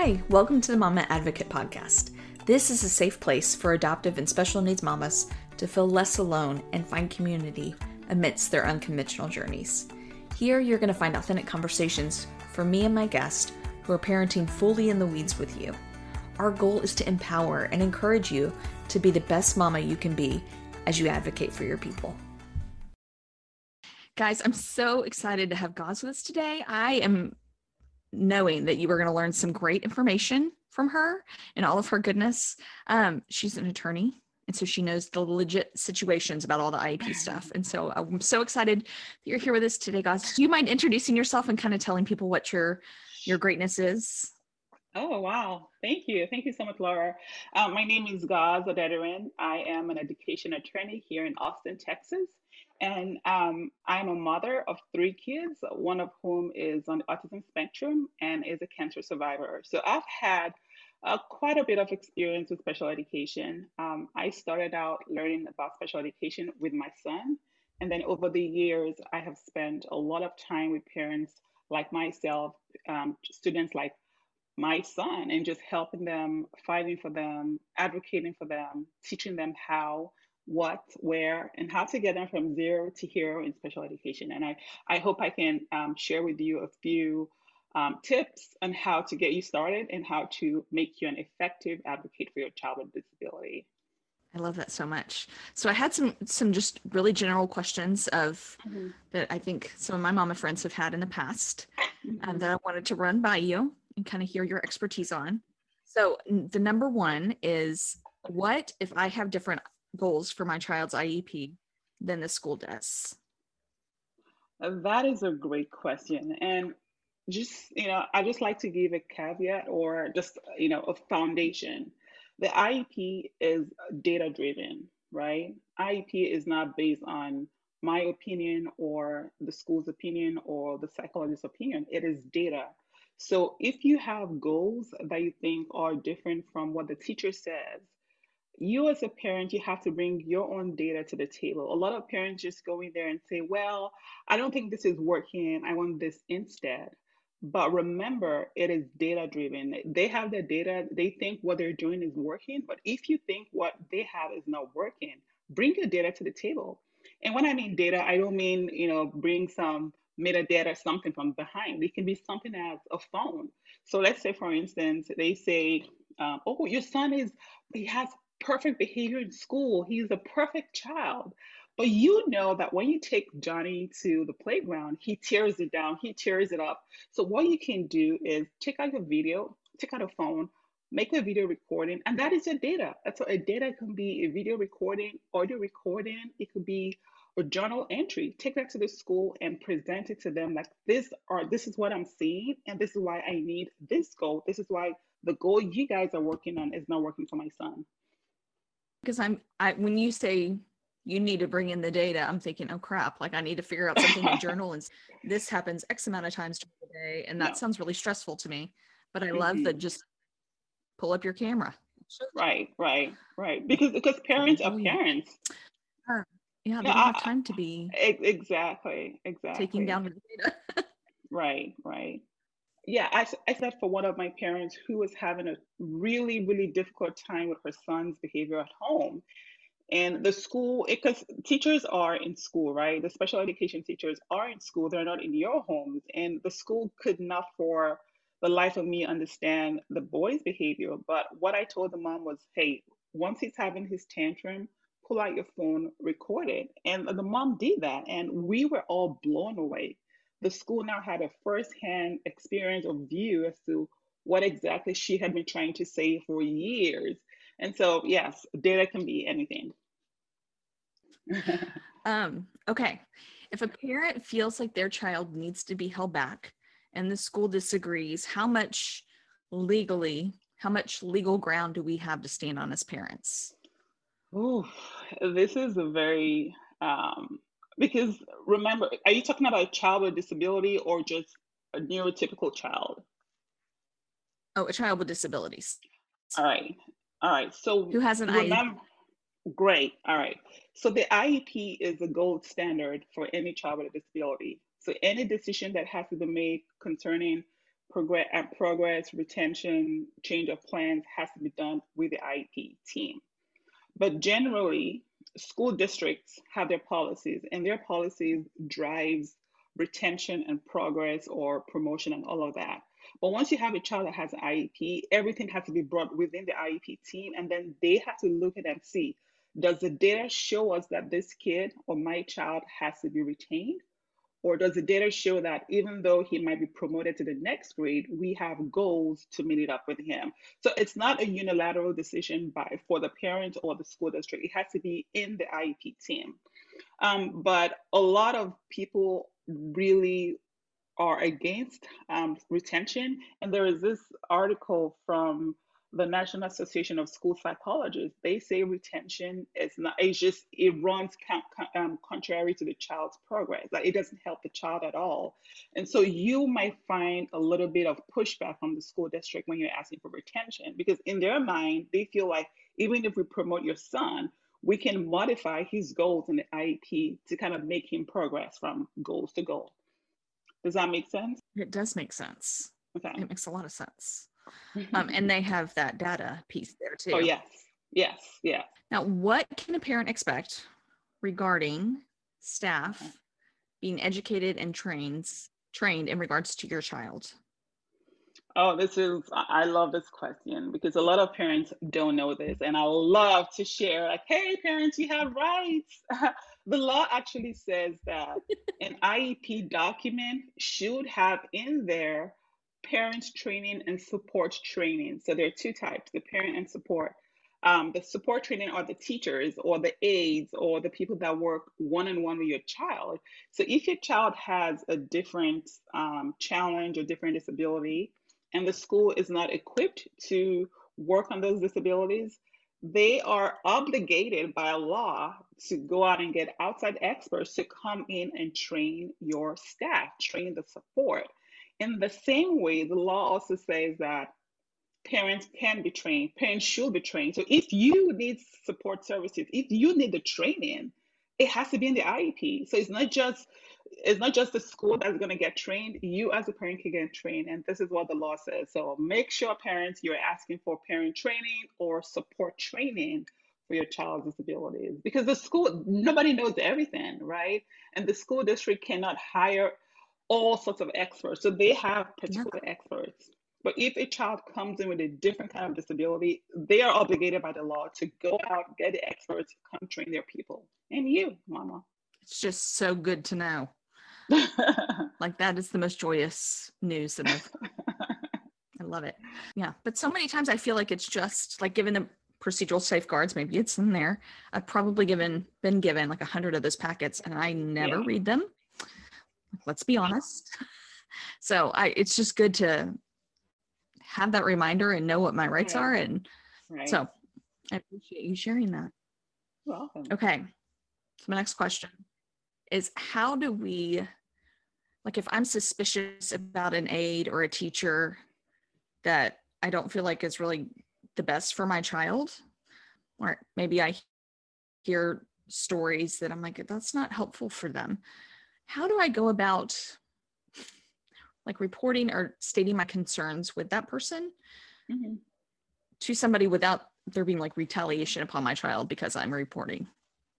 Hi, welcome to the Mama Advocate Podcast. This is a safe place for adoptive and special needs mamas to feel less alone and find community amidst their unconventional journeys. Here, you're going to find authentic conversations from me and my guest who are parenting fully in the weeds with you. Our goal is to empower and encourage you to be the best mama you can be as you advocate for your people. Guys, I'm so excited to have Goz with us today. I am knowing that you were going to learn some great information from her and all of her goodness. Um, she's an attorney, and so she knows the legit situations about all the IEP stuff. And so I'm so excited that you're here with us today, guys. Do you mind introducing yourself and kind of telling people what your your greatness is? Oh, wow. Thank you. Thank you so much, Laura. Um, my name is Goz Odediran. I am an education attorney here in Austin, Texas. And um, I'm a mother of three kids, one of whom is on the autism spectrum and is a cancer survivor. So I've had uh, quite a bit of experience with special education. Um, I started out learning about special education with my son. And then over the years, I have spent a lot of time with parents like myself, um, students like my son, and just helping them, fighting for them, advocating for them, teaching them how what, where, and how to get them from zero to hero in special education. And I, I hope I can um, share with you a few um, tips on how to get you started and how to make you an effective advocate for your child with disability. I love that so much. So I had some some just really general questions of mm-hmm. that I think some of my mama friends have had in the past mm-hmm. and that I wanted to run by you and kind of hear your expertise on. So the number one is what if I have different goals for my child's IEP than the school does? Uh, that is a great question. And just, you know, I just like to give a caveat or just, you know, a foundation. The IEP is data driven, right? IEP is not based on my opinion or the school's opinion or the psychologist's opinion. It is data. So if you have goals that you think are different from what the teacher says, you as a parent, you have to bring your own data to the table. A lot of parents just go in there and say, well, I don't think this is working. I want this instead. But remember, it is data driven. They have the data, they think what they're doing is working. But if you think what they have is not working, bring your data to the table. And when I mean data, I don't mean, you know, bring some metadata, something from behind. It can be something as a phone. So let's say, for instance, they say, um, oh, your son is, he has perfect behavior in school. He's a perfect child. But you know that when you take Johnny to the playground, he tears it down, he tears it up. So, what you can do is take out your video, take out a phone, make a video recording, and that is your data. So, a data can be a video recording, audio recording, it could be a journal entry. Take that to the school and present it to them like this or this is what I'm seeing, and this is why I need this goal. This is why the goal you guys are working on is not working for my son because I'm I when you say you need to bring in the data, I'm thinking, oh crap, like I need to figure out something in journal and this happens X amount of times during the day. And that no. sounds really stressful to me. But I love mm-hmm. that just pull up your camera. Right, right, right. Because because parents are parents. Uh, yeah, they don't have time to be exactly, exactly taking down the data. right, right yeah, I, said for one of my parents who was having a really, really difficult time with her son's behavior at home. And the school, because teachers are in school, right? The special education teachers are in school, they're not in your homes. And the school could not, for the life of me, understand the boy's behavior. But what I told the mom was, hey, once he's having his tantrum, pull out your phone, record it. And the mom did that. And we were all blown away the school now had a firsthand experience or view as to what exactly she had been trying to say for years. And so, yes, data can be anything. um, okay. If a parent feels like their child needs to be held back and the school disagrees, how much legally, how much legal ground do we have to stand on as parents? Oh, this is a very um, because remember, are you talking about a child with disability or just a neurotypical child? Oh, a child with disabilities. All right. All right. So who has an remember, IEP? Great. All right. So the IEP is a gold standard for any child with a disability. So any decision that has to be made concerning progress, uh, progress, retention, change of plans has to be done with the IEP team. But generally, school districts have their policies, and their policies drives retention and progress or promotion and all of that. But once you have a child that has an IEP, everything has to be brought within the IEP team, and then they have to look at and see does the data show us that this kid or my child has to be retained? Or does the data show that even though he might be promoted to the next grade, we have goals to meet it up with him? So it's not a unilateral decision by for the parent or the school district. It has to be in the IEP team. Um, but a lot of people really are against um, retention. And there is this article from the National Association of School Psychologists, they say retention is not, it's just, it runs um, contrary to the child's progress. Like it doesn't help the child at all. And so you might find a little bit of pushback from the school district when you're asking for retention, because in their mind, they feel like even if we promote your son, we can modify his goals in the IEP to kind of make him progress from goals to goal. Does that make sense? It does make sense. Okay. It makes a lot of sense um, and they have that data piece there too. Oh yes, yes, yeah. Now, what can a parent expect regarding staff being educated and trains trained in regards to your child? Oh, this is, I love this question because a lot of parents don't know this. And I love to share, like, hey, parents, you have rights. the law actually says that an IEP document should have in there parents training and support training. So there are two types, the parent and support. Um, the support training are the teachers or the aides or the people that work one-on-one with your child. So if your child has a different um, challenge or different disability and the school is not equipped to work on those disabilities, they are obligated by law to go out and get outside experts to come in and train your staff, train the support. In the same way, the law also says that parents can be trained, parents should be trained. So if you need support services, if you need the training, it has to be in the IEP. So it's not just it's not just the school that's going to get trained. You as a parent can get trained, and this is what the law says. So make sure parents you're asking for parent training or support training for your child's disabilities because the school nobody knows everything, right? And the school district cannot hire all sorts of experts. So they have particular yeah. experts. But if a child comes in with a different kind of disability, they are obligated by the law to go out, get the experts, come train their people. And you, mama. It's just so good to know. like that is the most joyous news that I've I love it. Yeah. But so many times I feel like it's just like given the procedural safeguards, maybe it's in there. I've probably given been given like a hundred of those packets and I never yeah. read them let's be honest. So I it's just good to have that reminder and know what my rights right. are. And right. so I appreciate you sharing that. You're welcome. Okay. So my next question is how do we like if I'm suspicious about an aide or a teacher that I don't feel like is really the best for my child, or maybe I hear stories that I'm like, that's not helpful for them how do I go about like reporting or stating my concerns with that person mm-hmm. to somebody without there being like retaliation upon my child because I'm reporting?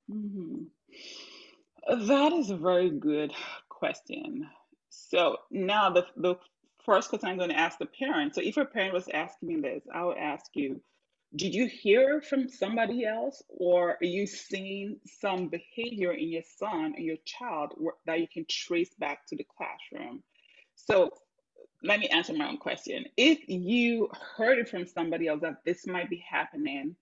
Mm-hmm. That is a very good question. So now the the first question I'm going to ask the parent. So if a parent was asking me this, I would ask you, did you hear from somebody else or are you seeing some behavior in your son or your child that you can trace back to the classroom? So let me answer my own question. If you heard it from somebody else that this might be happening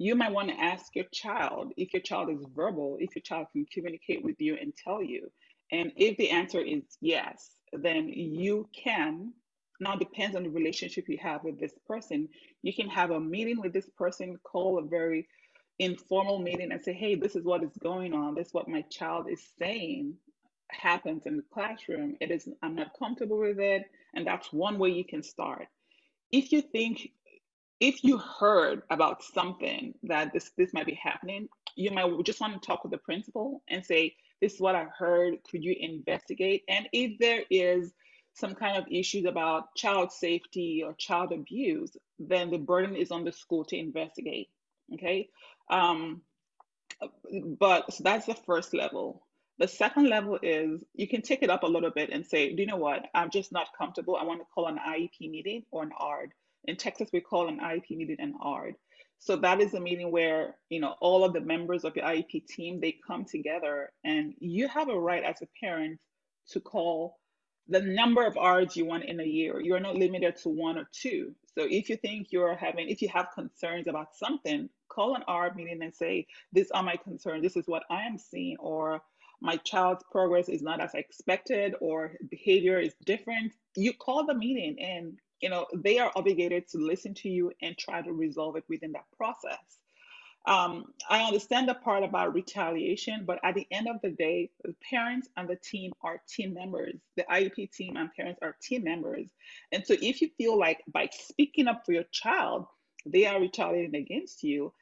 you might want to ask your child if your child is verbal if your child can communicate with you and tell you. And if the answer is yes then you can now depends on the relationship you have with this person. You can have a meeting with this person, call a very informal meeting and say, hey, this is what is going on. This is what my child is saying happens in the classroom. It is, I'm not comfortable with it. And that's one way you can start. If you think, if you heard about something that this, this might be happening, you might just want to talk with the principal and say, this is what I heard. Could you investigate? And if there is some kind of issues about child safety or child abuse, then the burden is on the school to investigate. Okay. Um, but so that's the first level. The second level is you can take it up a little bit and say, do you know what? I'm just not comfortable. I want to call an IEP meeting or an ARD. In Texas, we call an IEP meeting an ARD. So that is a meeting where, you know, all of the members of your IEP team, they come together and you have a right as a parent to call the number of ARDs you want in a year. You're not limited to one or two. So if you think you're having, if you have concerns about something, call an ARD meeting and say, these are my concerns. This is what I am seeing, or my child's progress is not as expected, or behavior is different. You call the meeting and you know they are obligated to listen to you and try to resolve it within that process um, i understand the part about retaliation but at the end of the day the parents and the team are team members the iep team and parents are team members and so if you feel like by speaking up for your child they are retaliating against you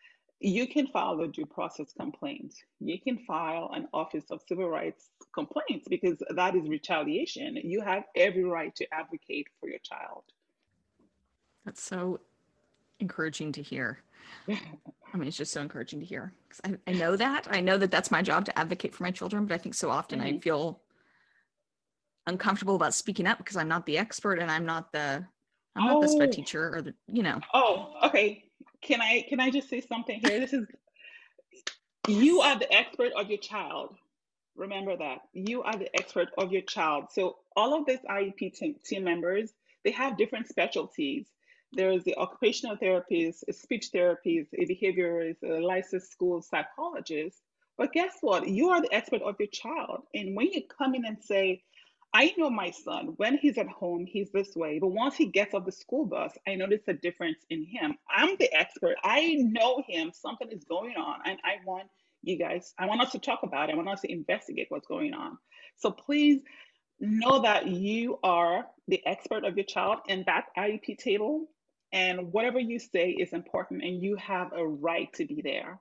you can file a due process complaint. You can file an Office of Civil Rights complaint because that is retaliation. You have every right to advocate for your child. That's so encouraging to hear. I mean, it's just so encouraging to hear. I, I, know that. I know that that's my job to advocate for my children, but I think so often mm-hmm. I feel uncomfortable about speaking up because I'm not the expert and I'm not the I'm oh. not the SPED teacher or the you know. Oh, okay. Can I can I just say something here? This is you are the expert of your child. Remember that. You are the expert of your child. So all of these IEP team, team members, they have different specialties there's the occupational therapist, a speech therapist, a behaviorist, a licensed school psychologist. But guess what? You are the expert of your child. And when you come in and say, I know my son, when he's at home, he's this way. But once he gets off the school bus, I notice a difference in him. I'm the expert. I know him. Something is going on. And I want you guys, I want us to talk about it. I want us to investigate what's going on. So please know that you are the expert of your child and that IEP table and whatever you say is important and you have a right to be there.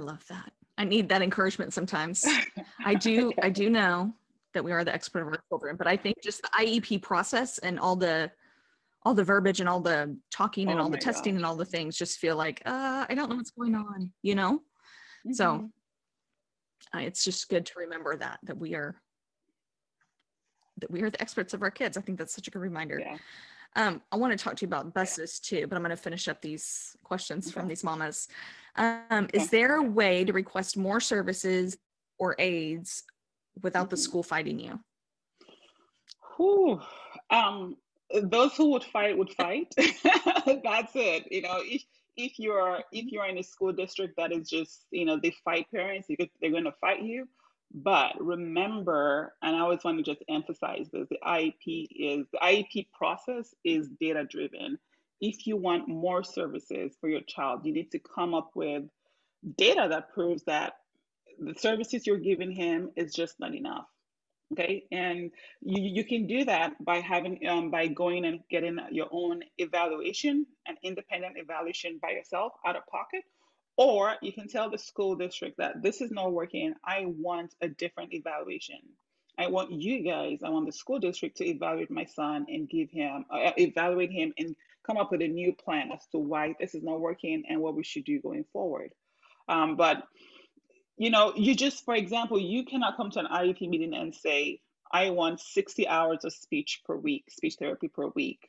I love that. I need that encouragement sometimes. I do i do know that we are the expert of our children but i think just the iep process and all the all the verbiage and all the talking and oh all the testing gosh. and all the things just feel like uh i don't know what's going on you know? Mm-hmm. so uh, it's just good to remember that that we are that we are the experts of our kids. I think that's such a good reminder. Yeah. Um, I want to talk to you about buses too, but I'm going to finish up these questions from these mamas. Um, is there a way to request more services or aids without the mm-hmm. school fighting you? Whew. Um, those who would fight would fight. That's it. You know, if if you're if you're in a school district that is just you know they fight parents, they're going to fight you. But remember, and I always want to just emphasize this the IEP is the IEP process is data driven. If you want more services for your child, you need to come up with data that proves that the services you're giving him is just not enough. Okay, and you, you can do that by having um, by going and getting your own evaluation, an independent evaluation by yourself out of pocket, or you can tell the school district that this is not working. I want a different evaluation. I want you guys, I want the school district to evaluate my son and give him, uh, evaluate him and come up with a new plan as to why this is not working and what we should do going forward. Um, but, you know, you just, for example, you cannot come to an IEP meeting and say, I want 60 hours of speech per week, speech therapy per week.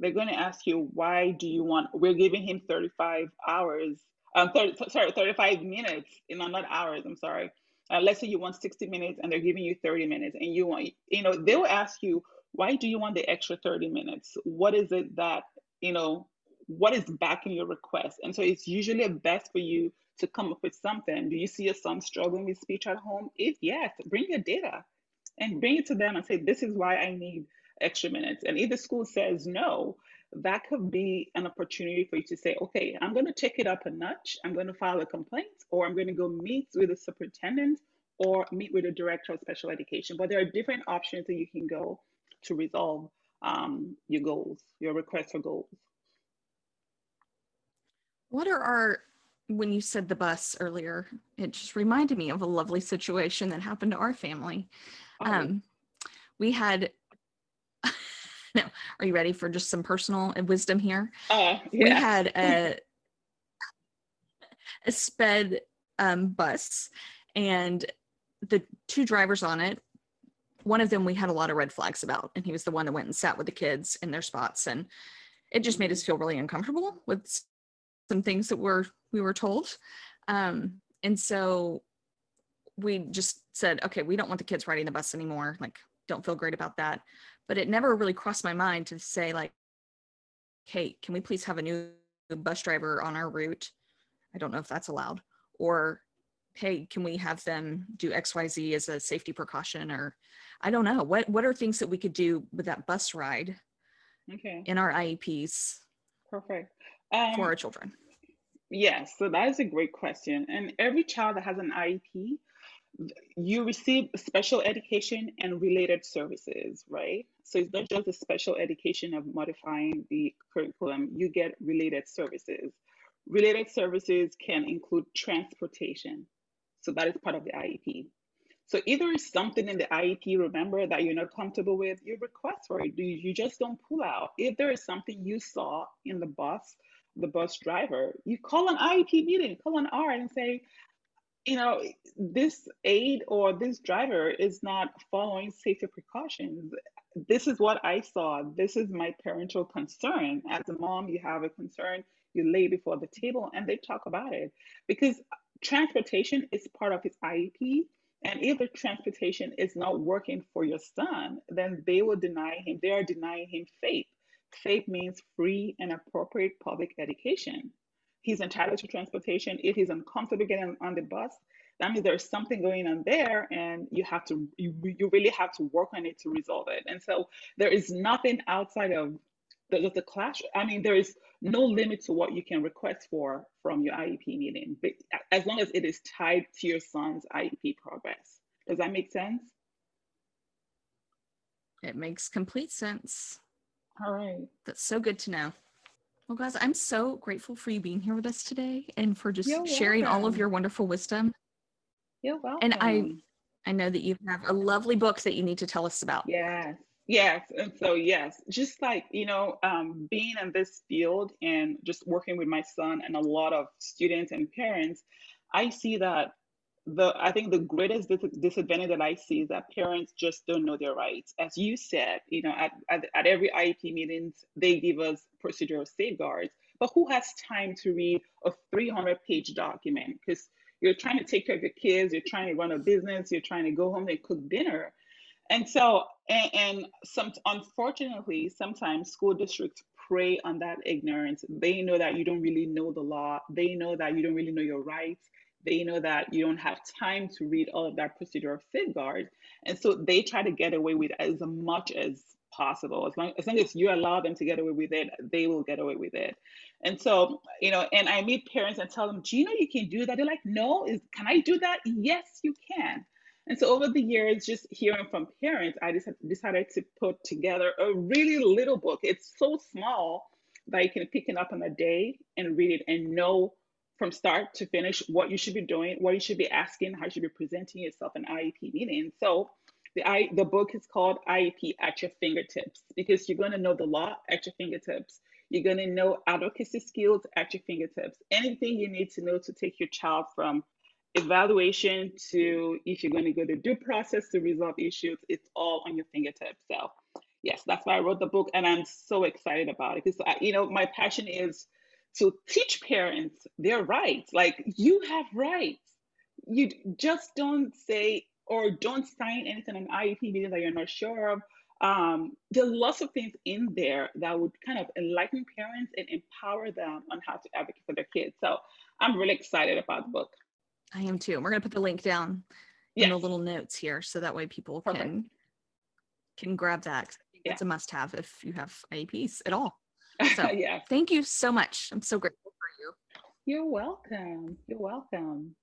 They're going to ask you, why do you want, we're giving him 35 hours um, 30, sorry, 35 minutes, you know, not hours, I'm sorry. Uh, let's say you want 60 minutes and they're giving you 30 minutes and you want, you know, they will ask you, why do you want the extra 30 minutes? What is it that, you know, what is backing your request? And so it's usually best for you to come up with something. Do you see your son struggling with speech at home? If yes, bring your data and bring it to them and say, this is why I need extra minutes. And if the school says no, that could be an opportunity for you to say, okay, I'm going to take it up a notch. I'm going to file a complaint, or I'm going to go meet with the superintendent or meet with the director of special education. But there are different options that you can go to resolve um, your goals, your request for goals. What are our, when you said the bus earlier, it just reminded me of a lovely situation that happened to our family. Oh. Um, we had no, are you ready for just some personal wisdom here? Uh, We had a a sped um, bus, and the two drivers on it. One of them we had a lot of red flags about, and he was the one that went and sat with the kids in their spots, and it just made us feel really uncomfortable with some things that were we were told. Um, and so we just said, okay, we don't want the kids riding the bus anymore. Like, don't feel great about that. But it never really crossed my mind to say, like, hey, can we please have a new bus driver on our route? I don't know if that's allowed. Or, hey, can we have them do XYZ as a safety precaution? Or I don't know. What what are things that we could do with that bus ride Okay. in our IEPs Perfect. Um, for our children? Yes, so that is a great question. And every child that has an IEP, you receive special education and related services, right? So it's not just the special education of modifying the curriculum, you get related services. Related services can include transportation. So that is part of the IEP. So if there is something in the IEP, remember that you're not comfortable with, you request for it. You just don't pull out. If there is something you saw in the bus, the bus driver, you call an IEP meeting, call an ARD and say, you know, this aide or this driver is not following safety precautions. This is what I saw. This is my parental concern. As a mom, you have a concern, you lay before the table and they talk about it. Because transportation is part of his IEP. And if the transportation is not working for your son, then they will deny him, they are denying him FAPE. FAPE means free and appropriate public education. He's entitled to transportation. If he's uncomfortable getting on the bus, that means there's something going on there, and you have to, you, you really have to work on it to resolve it. And so there is nothing outside of the, the class. I mean, there is no limit to what you can request for from your IEP meeting, but as long as it is tied to your son's IEP progress. Does that make sense? It makes complete sense. All right. That's so good to know. Well, guys, I'm so grateful for you being here with us today and for just You're sharing all of your wonderful wisdom. You're welcome. And I I know that you have a lovely book that you need to tell us about. Yes, yes. And so, yes, just like, you know, um, being in this field and just working with my son and a lot of students and parents, I see that the, I think the greatest dis- disadvantage that I see is that parents just don't know their rights. As you said, you know, at, at, at every IEP meetings, they give us procedural safeguards, but who has time to read a 300 page document? Because you're trying to take care of your kids, you're trying to run a business, you're trying to go home and cook dinner and so, and, and some, unfortunately, sometimes school districts prey on that ignorance. They know that you don't really know the law. They know that you don't really know your rights. They know that you don't have time to read all of that procedural safeguards. And so they try to get away with as much as possible. As long, as long as you allow them to get away with it, they will get away with it. And so, you know, and I meet parents and tell them, do you know you can do that? They're like, no, is can I do that? Yes, you can. And so over the years, just hearing from parents, I just decided to put together a really little book. It's so small that you can pick it up in a day and read it and know from start to finish what you should be doing, what you should be asking, how you should be presenting yourself in IEP meeting. So the I the book is called IEP at your fingertips because you're going to know the law at your fingertips. You're going to know advocacy skills at your fingertips. Anything you need to know to take your child from evaluation to if you're going to go to due process to resolve issues, it's all on your fingertips. So, yes, that's why I wrote the book, and I'm so excited about it because you know my passion is to teach parents their rights. Like you have rights. You just don't say or don't sign anything on IEP meeting that you're not sure of. Um, there are lots of things in there that would kind of enlighten parents and empower them on how to advocate for their kids. So I'm really excited about the book. I am too. And we're gonna put the link down in the little notes here so that way people Perfect. can can grab that. think It's a must have if you have IEPs at all. So yeah. thank you so much. I'm so grateful for you. You're welcome. You're welcome.